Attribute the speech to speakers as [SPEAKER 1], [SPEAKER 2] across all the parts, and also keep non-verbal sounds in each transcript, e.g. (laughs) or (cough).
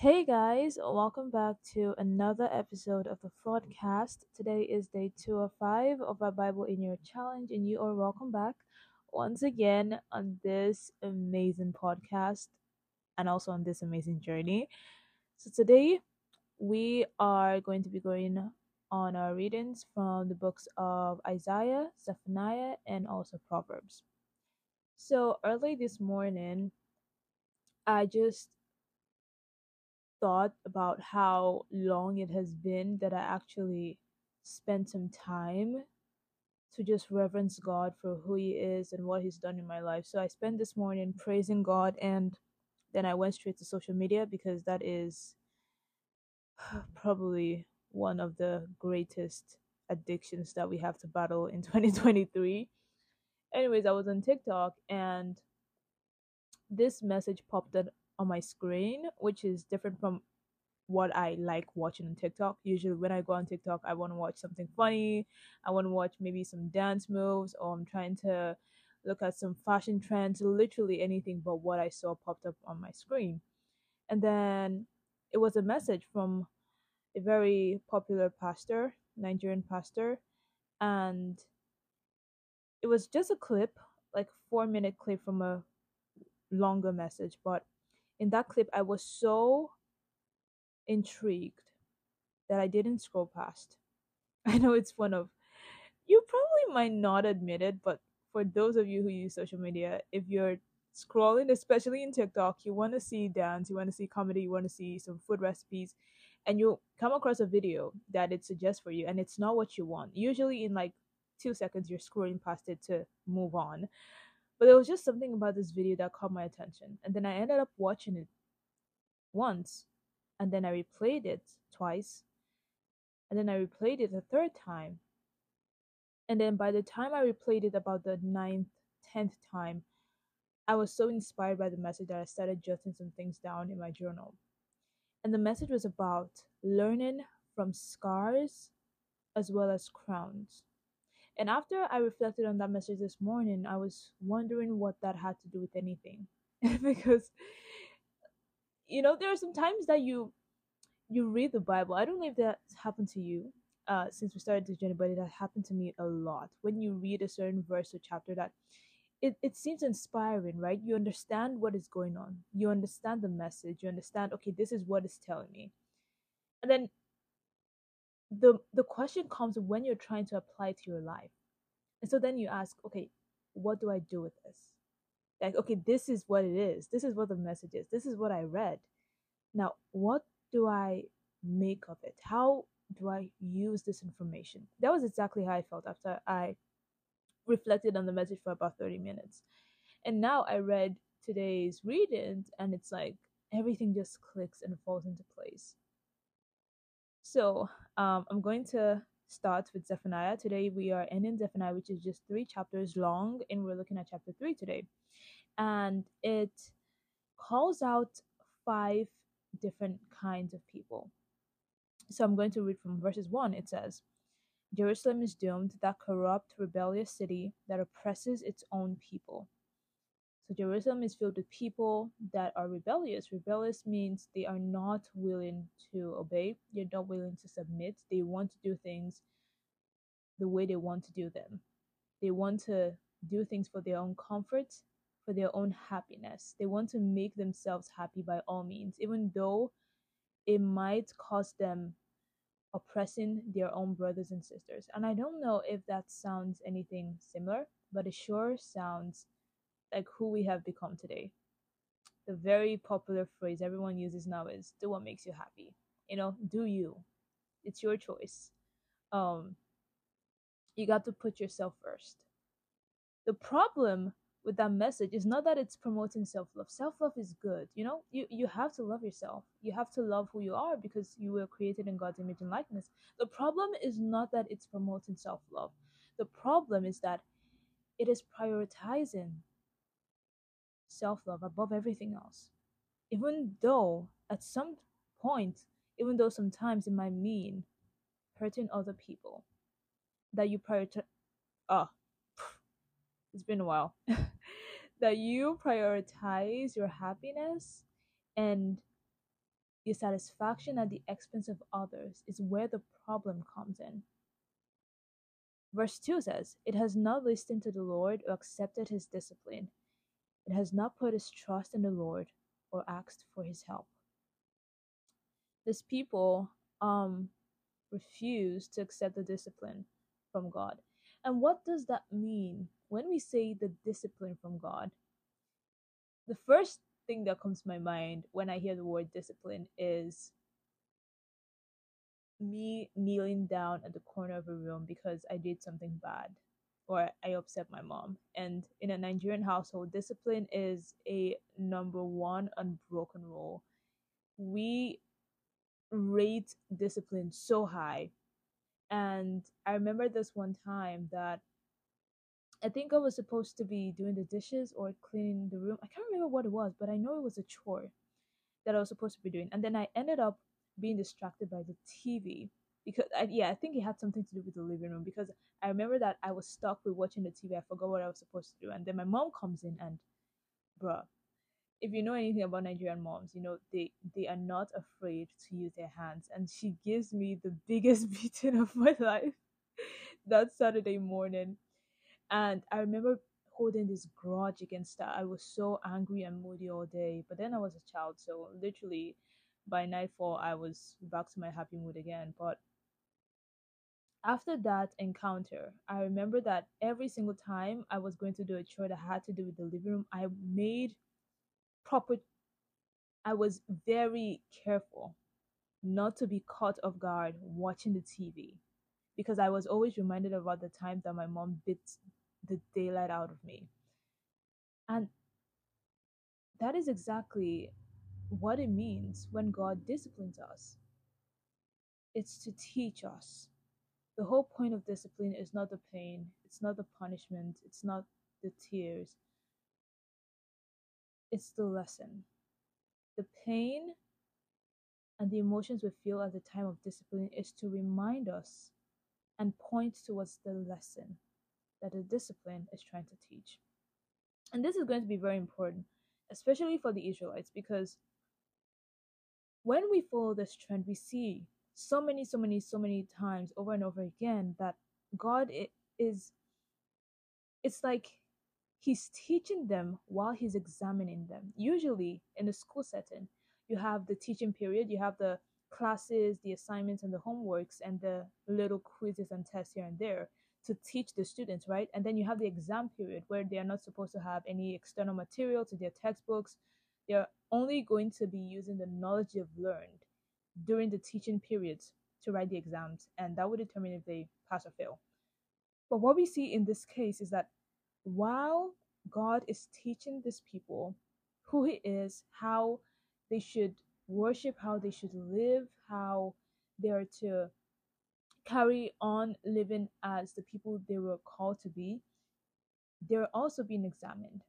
[SPEAKER 1] Hey guys, welcome back to another episode of the Fraudcast. Today is day 205 of our Bible in Your Challenge, and you are welcome back once again on this amazing podcast and also on this amazing journey. So, today we are going to be going on our readings from the books of Isaiah, Zephaniah, and also Proverbs. So, early this morning, I just thought about how long it has been that I actually spent some time to just reverence God for who He is and what He's done in my life. So I spent this morning praising God and then I went straight to social media because that is (sighs) probably one of the greatest addictions that we have to battle in (laughs) 2023. Anyways, I was on TikTok and this message popped up on my screen, which is different from what I like watching on TikTok. Usually, when I go on TikTok, I want to watch something funny. I want to watch maybe some dance moves, or I'm trying to look at some fashion trends, literally anything but what I saw popped up on my screen. And then it was a message from a very popular pastor, Nigerian pastor, and it was just a clip, like four minute clip from a longer message. But in that clip, I was so intrigued that I didn't scroll past. (laughs) I know it's one of you probably might not admit it, but for those of you who use social media, if you're scrolling, especially in TikTok, you want to see dance, you want to see comedy, you want to see some food recipes, and you come across a video that it suggests for you, and it's not what you want. Usually, in like two seconds, you're scrolling past it to move on. But there was just something about this video that caught my attention, and then I ended up watching it once, and then I replayed it twice, and then I replayed it a third time. And then by the time I replayed it about the ninth, tenth time, I was so inspired by the message that I started jotting some things down in my journal. And the message was about learning from scars as well as crowns. And after I reflected on that message this morning, I was wondering what that had to do with anything. (laughs) because you know, there are some times that you you read the Bible. I don't know if that's happened to you uh, since we started this journey, but it has happened to me a lot. When you read a certain verse or chapter that it, it seems inspiring, right? You understand what is going on. You understand the message. You understand, okay, this is what it's telling me. And then the the question comes when you're trying to apply to your life. And so then you ask, okay, what do I do with this? Like, okay, this is what it is. This is what the message is. This is what I read. Now, what do I make of it? How do I use this information? That was exactly how I felt after I reflected on the message for about 30 minutes. And now I read today's readings and it's like everything just clicks and falls into place. So um, I'm going to start with Zephaniah. Today we are ending Zephaniah, which is just three chapters long, and we're looking at chapter three today. And it calls out five different kinds of people. So I'm going to read from verses 1. It says, Jerusalem is doomed, that corrupt, rebellious city that oppresses its own people. So Jerusalem is filled with people that are rebellious. Rebellious means they are not willing to obey, they're not willing to submit, they want to do things the way they want to do them. They want to do things for their own comfort, for their own happiness. They want to make themselves happy by all means, even though it might cost them oppressing their own brothers and sisters. And I don't know if that sounds anything similar, but it sure sounds like who we have become today. The very popular phrase everyone uses now is do what makes you happy. You know, do you. It's your choice. Um you got to put yourself first. The problem with that message is not that it's promoting self-love. Self-love is good. You know, you you have to love yourself. You have to love who you are because you were created in God's image and likeness. The problem is not that it's promoting self-love. The problem is that it is prioritizing self love above everything else. Even though at some point, even though sometimes it might mean hurting other people, that you prioritize. Oh, ah, (sighs) it's been a while. (laughs) that you prioritize your happiness and Your satisfaction at the expense of others is where the problem comes in. Verse 2 says, It has not listened to the Lord or accepted his discipline. It has not put its trust in the Lord or asked for his help. This people um, refuse to accept the discipline from God. And what does that mean when we say the discipline from God? The first thing that comes to my mind when I hear the word discipline is me kneeling down at the corner of a room because I did something bad or I upset my mom. And in a Nigerian household, discipline is a number one unbroken rule. We rate discipline so high. And I remember this one time that I think I was supposed to be doing the dishes or cleaning the room. I can't remember what it was, but I know it was a chore that I was supposed to be doing. And then I ended up being distracted by the TV because I, yeah, I think it had something to do with the living room because I remember that I was stuck with watching the TV. I forgot what I was supposed to do, and then my mom comes in and, bruh, if you know anything about Nigerian moms, you know they they are not afraid to use their hands, and she gives me the (laughs) biggest (laughs) beating of my life (laughs) that Saturday morning, and I remember holding this grudge against her. I was so angry and moody all day, but then I was a child, so literally by nightfall I was back to my happy mood again. But after that encounter, I remember that every single time I was going to do a chore that had to do with the living room, I made proper I was very careful not to be caught off guard watching the TV because I was always reminded about the time that my mom bit the daylight out of me. And that is exactly what it means when God disciplines us. It's to teach us. The whole point of discipline is not the pain, it's not the punishment, it's not the tears, it's the lesson. The pain and the emotions we feel at the time of discipline is to remind us and point towards the lesson that the discipline is trying to teach. And this is going to be very important, especially for the Israelites, because when we follow this trend, we see so many, so many, so many times over and over again that God is, it's like He's teaching them while He's examining them. Usually in a school setting, you have the teaching period, you have the classes, the assignments, and the homeworks, and the little quizzes and tests here and there to teach the students, right? And then you have the exam period where they are not supposed to have any external material to their textbooks. They're only going to be using the knowledge they've learned during the teaching periods to write the exams, and that would determine if they pass or fail. But what we see in this case is that while God is teaching these people who He is, how they should worship, how they should live, how they are to carry on living as the people they were called to be, they're also being examined.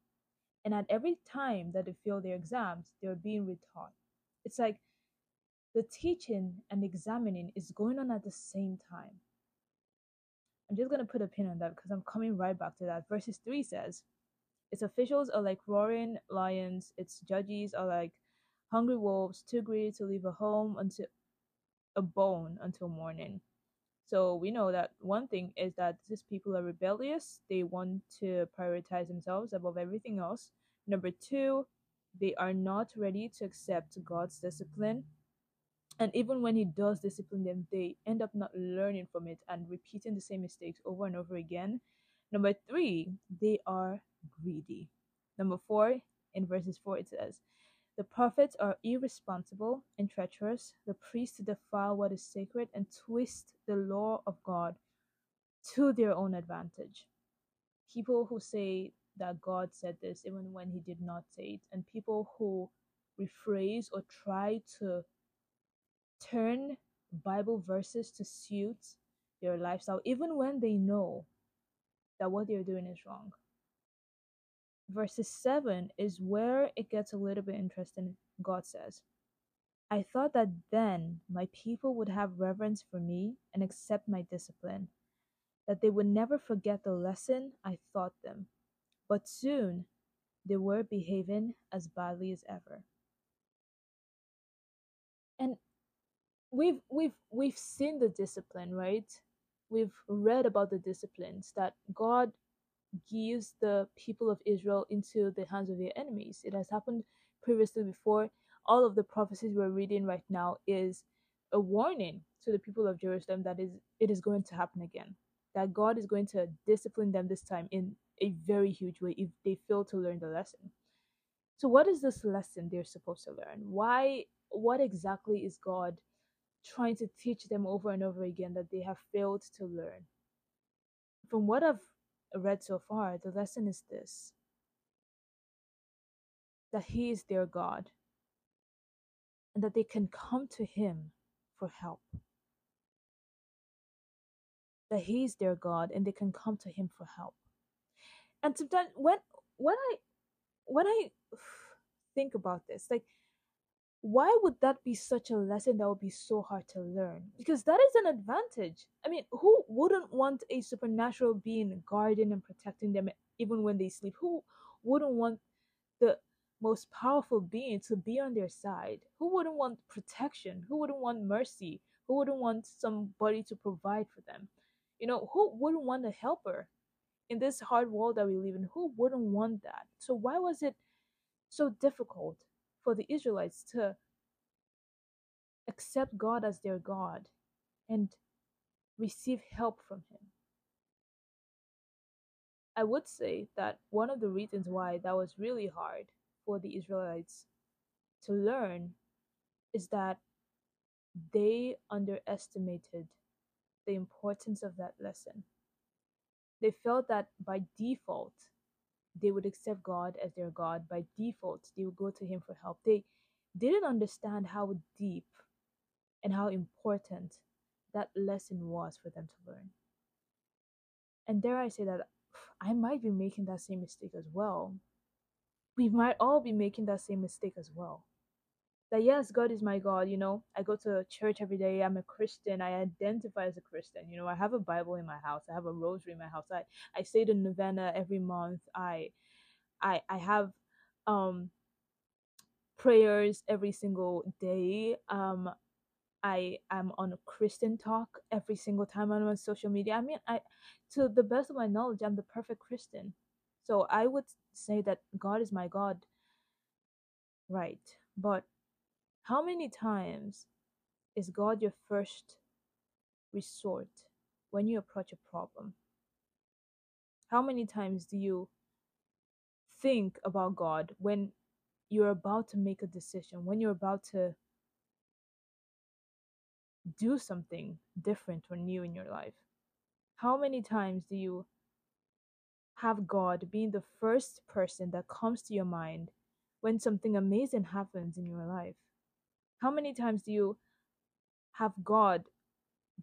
[SPEAKER 1] And at every time that they fail their exams, they're being retaught. It's like the teaching and examining is going on at the same time. I'm just going to put a pin on that because I'm coming right back to that. Verses 3 says, Its officials are like roaring lions, its judges are like hungry wolves, too greedy to leave a home until a bone until morning. So we know that one thing is that these people are rebellious. They want to prioritize themselves above everything else. Number two, they are not ready to accept God's discipline. And even when He does discipline them, they end up not learning from it and repeating the same mistakes over and over again. Number three, they are greedy. Number four, in verses 4, it says, the prophets are irresponsible and treacherous. The priests defile what is sacred and twist the law of God to their own advantage. People who say that God said this even when he did not say it, and people who rephrase or try to turn Bible verses to suit their lifestyle, even when they know that what they're doing is wrong verses 7 is where it gets a little bit interesting. God says, I thought that then my people would have reverence for me and accept my discipline, that they would never forget the lesson I taught them. But soon they were behaving as badly as ever. We've we've we've seen the discipline, right? We've read about the disciplines that God gives the people of Israel into the hands of their enemies. It has happened previously before. All of the prophecies we're reading right now is a warning to the people of Jerusalem that is it is going to happen again. That God is going to discipline them this time in a very huge way if they fail to learn the lesson. So what is this lesson they're supposed to learn? Why what exactly is God trying to teach them over and over again that they have failed to learn? From what I've read so far, the lesson is this that He is their God and that they can come to Him for help. That He is their God and they can come to Him for help. And sometimes when when I when I (sighs) think about this, like why would that be such a lesson that would be so hard to learn? Because that is an advantage. I mean, who wouldn't want a supernatural being guarding and protecting them even when they sleep? Who wouldn't want the most powerful being to be on their side? Who wouldn't want protection? Who wouldn't want mercy? Who wouldn't want somebody to provide for them? You know, who wouldn't want a helper in this hard world that we live in? Who wouldn't want that? So, why was it so difficult for the Israelites to accept God as their God and receive help from Him. I would say that one of the reasons why that was really hard for the Israelites to learn is that they underestimated the importance of that lesson. They felt that by default, they would accept God as their God. By default, they would go to Him for help. They didn't understand how deep and how important that lesson was for them to learn. And dare I say that I might be making that same mistake as well. We might all be making that same mistake as well. That yes, God is my God, you know. I go to church every day. I'm a Christian. I identify as a Christian. You know, I have a Bible in my house. I have a rosary in my house. I, I say the novena every month. I I I have um prayers every single day. Um I am on a Christian talk every single time I'm on social media. I mean, I to the best of my knowledge, I'm the perfect Christian. So I would say that God is my God. Right. But how many times is God your first resort when you approach a problem? How many times do you think about God when you're about to make a decision, when you're about to do something different or new in your life? How many times do you have God being the first person that comes to your mind when something amazing happens in your life? How many times do you have God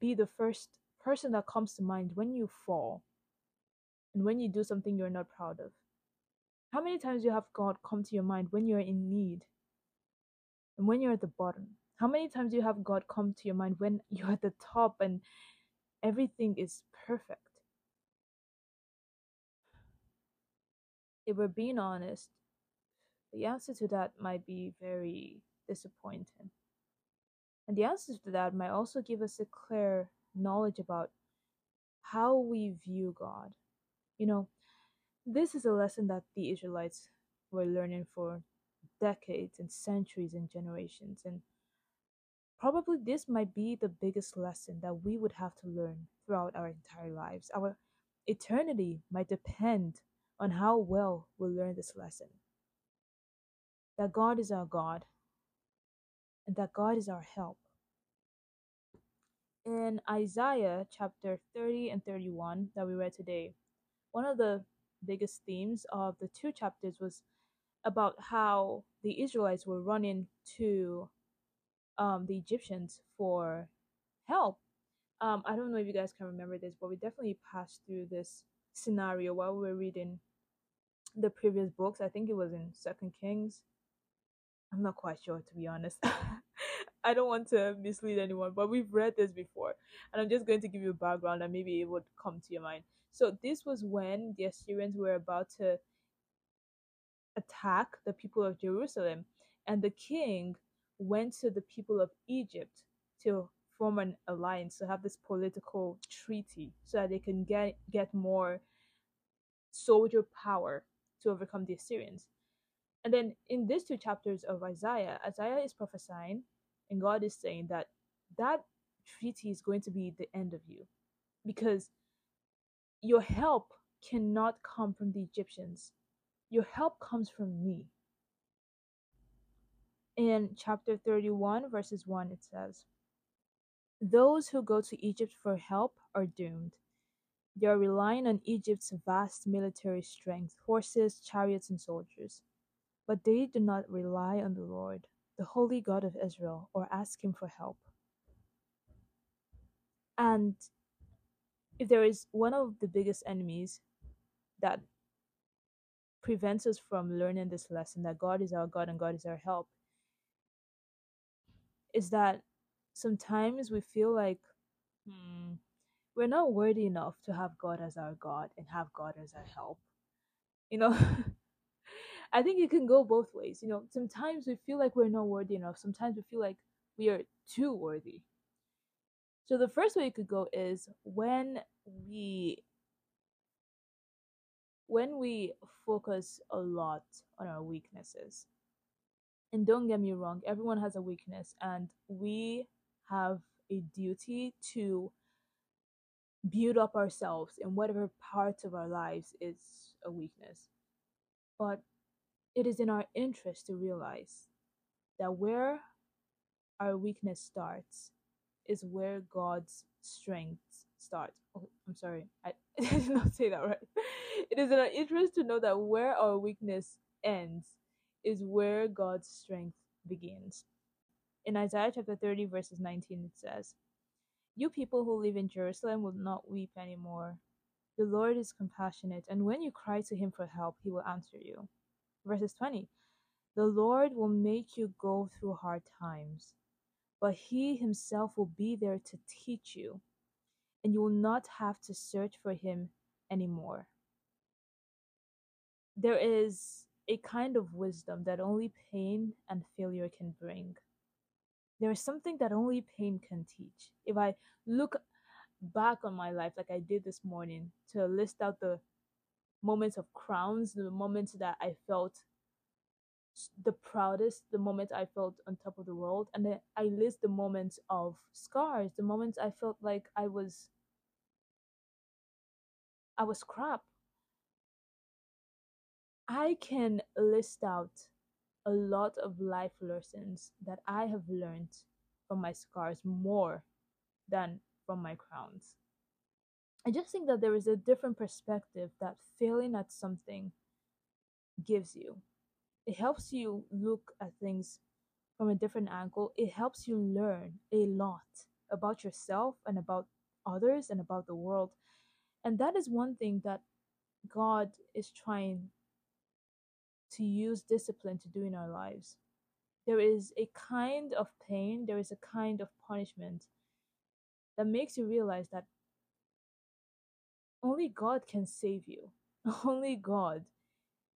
[SPEAKER 1] be the first person that comes to mind when you fall and when you do something you're not proud of? How many times do you have God come to your mind when you're in need and when you're at the bottom? How many times do you have God come to your mind when (laughs) you're at the top and everything is perfect? If we're being honest, the answer to that might be very disappointing. And the answer to that might also give us a clear knowledge about how we view God. You know, this is a lesson that the Israelites were learning for decades and centuries and generations. And probably this might be the biggest lesson that we would have to learn throughout our entire lives. Our eternity might depend on how well we learn this lesson. That God is our God and that God is our help. In Isaiah chapter 30 and 31 that we read today, one of the biggest themes of the two chapters was about how the Israelites were running to um, the Egyptians for help. Um, I don't know if you guys can remember this, but we definitely passed through this scenario while we were reading the previous books. I think it was in Second Kings. I'm not quite sure to be honest. (laughs) I don't want to mislead anyone, but we've read this before, and I'm just going to give you a background and maybe it would come to your mind. So this was when the Assyrians were about to attack the people of Jerusalem, and the king went to the people of Egypt to form an alliance, to have this political treaty, so that they can get get more soldier power to overcome the Assyrians. And then in these two chapters of Isaiah, Isaiah is prophesying, and God is saying that that treaty is going to be the end of you because your help cannot come from the Egyptians. Your help comes from me. In chapter 31, verses 1, it says, Those who go to Egypt for help are doomed. They are relying on Egypt's vast military strength, horses, chariots, and soldiers. But they do not rely on the Lord, the Holy God of Israel, or ask Him for help. And if there is one of the biggest enemies that prevents us from learning this lesson that God is our God and God is our help, is that sometimes we feel like hmm, we're not worthy enough to have God as our God and have God as our help. You know, (laughs) I think it can go both ways. You know, sometimes we feel like we're not worthy enough, sometimes we feel like we are too worthy. So the first way it could go is when we when we focus a lot on our weaknesses. And don't get me wrong, everyone has a weakness and we have a duty to build up ourselves in whatever part of our lives is a weakness. But it is in our interest to realize that where our weakness starts is where God's strength starts. Oh, I'm sorry, I, (laughs) did not say that right. (laughs) It is in our interest to know that where our weakness ends is where God's strength begins. In Isaiah chapter 30, verses 19, it says, You people who live in Jerusalem will not weep anymore. The Lord is compassionate, and when you cry to him for help, he will answer you. Verses 20, The Lord will make you go through hard times but he himself will be there to teach you, and you will not have to search for him anymore. There is a kind of wisdom that only pain and failure can bring. There is something that only pain can teach. If I look back on my life, like I did this morning, to list out the moments of crowns, the moments that I felt the proudest, the moment I felt on top of the world, and then I list the moments of scars, the moments I felt like I was I was crap. I can list out a lot of life lessons that I have learned from my scars more than from my crowns. I just think that there is a different perspective that failing at something gives you it helps you look at things from a different angle. It helps you learn a lot about yourself and about others and about the world. And that is one thing that God is trying to use discipline to do in our lives. There is a kind of pain, there is a kind of punishment that makes you realize that only God can save you. (laughs) Only God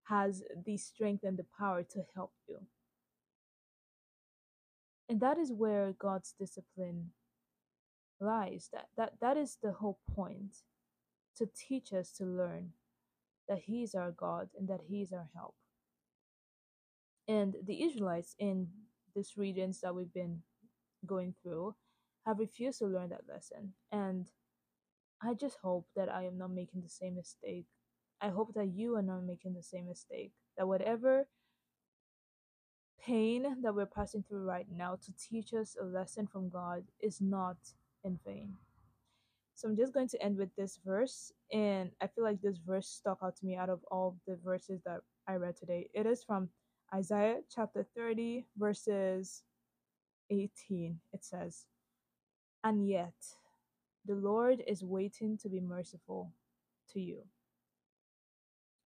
[SPEAKER 1] has the strength and the power to help you. And that is where God's discipline lies. That, that, that is the whole point to teach us to learn that He is our God and that He is our help. And the Israelites in these regions that we've been going through have refused to learn that lesson. And I just hope that I am not making the same mistake I hope that you are not making the same mistake. That whatever pain that we're passing through right now to teach us a lesson from God is not in vain. So I'm just going to end with this verse, and I feel like this verse stuck out to me out of all the verses that I read today. It is from Isaiah chapter 30, verses 18. It says, And yet the Lord is waiting to be merciful to you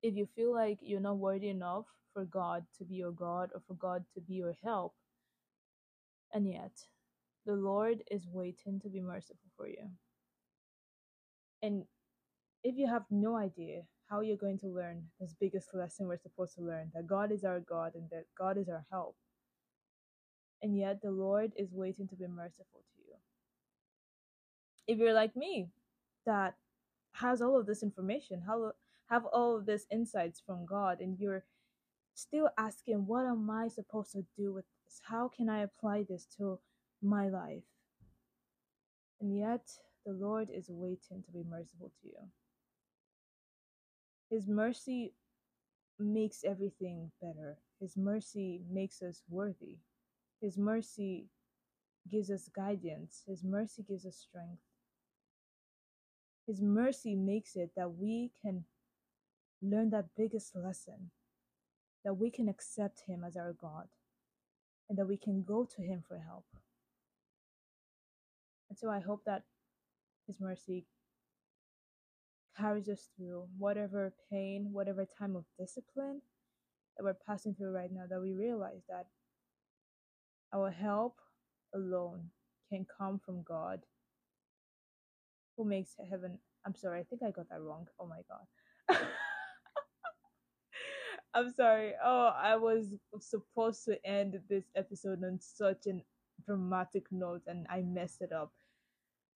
[SPEAKER 1] if you feel like you're not worthy enough for God to be your God or for God to be your help, and yet the Lord is waiting to be merciful for you. And if you have no idea how you're going to learn this biggest lesson we're supposed to learn that God is our God and that God is our help, and yet the Lord is waiting to be merciful to you. If you're like me, that has all of this information, how have all of these insights from God, and you're still asking, what am I supposed to do with this? How can I apply this to my life? And yet, the Lord is waiting to be merciful to you. His mercy makes everything better. His mercy makes us worthy. His mercy gives us guidance. His mercy gives us strength. His mercy makes it that we can learn that biggest lesson, that we can accept Him as our God, and that we can go to Him for help. And so I hope that His mercy carries us through whatever pain, whatever time of discipline that we're passing through right now, that we realize that our help alone can come from God who makes heaven. I'm sorry, I think I got that wrong. Oh my god. (laughs) I'm sorry. Oh, I was supposed to end this episode on such an dramatic note and I messed it up.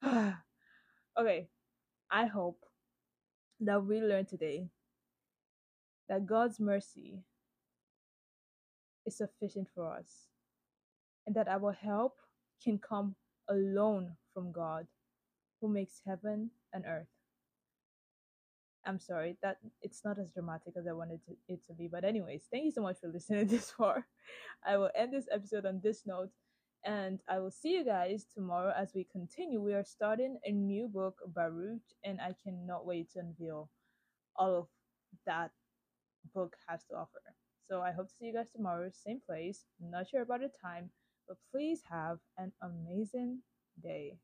[SPEAKER 1] (sighs) okay, I hope that we learn today that God's mercy is sufficient for us and that our help can come alone from God who makes heaven and earth. I'm sorry that it's not as dramatic as I wanted to, it to be, but anyways, thank you so much for listening (laughs) this far. I will end this episode on this note, and I will see you guys tomorrow as we continue. We are starting a new book, Baruch, and I cannot wait to unveil all of that book has to offer. So I hope to see you guys tomorrow, same place. Not sure about the time, but please have an amazing day.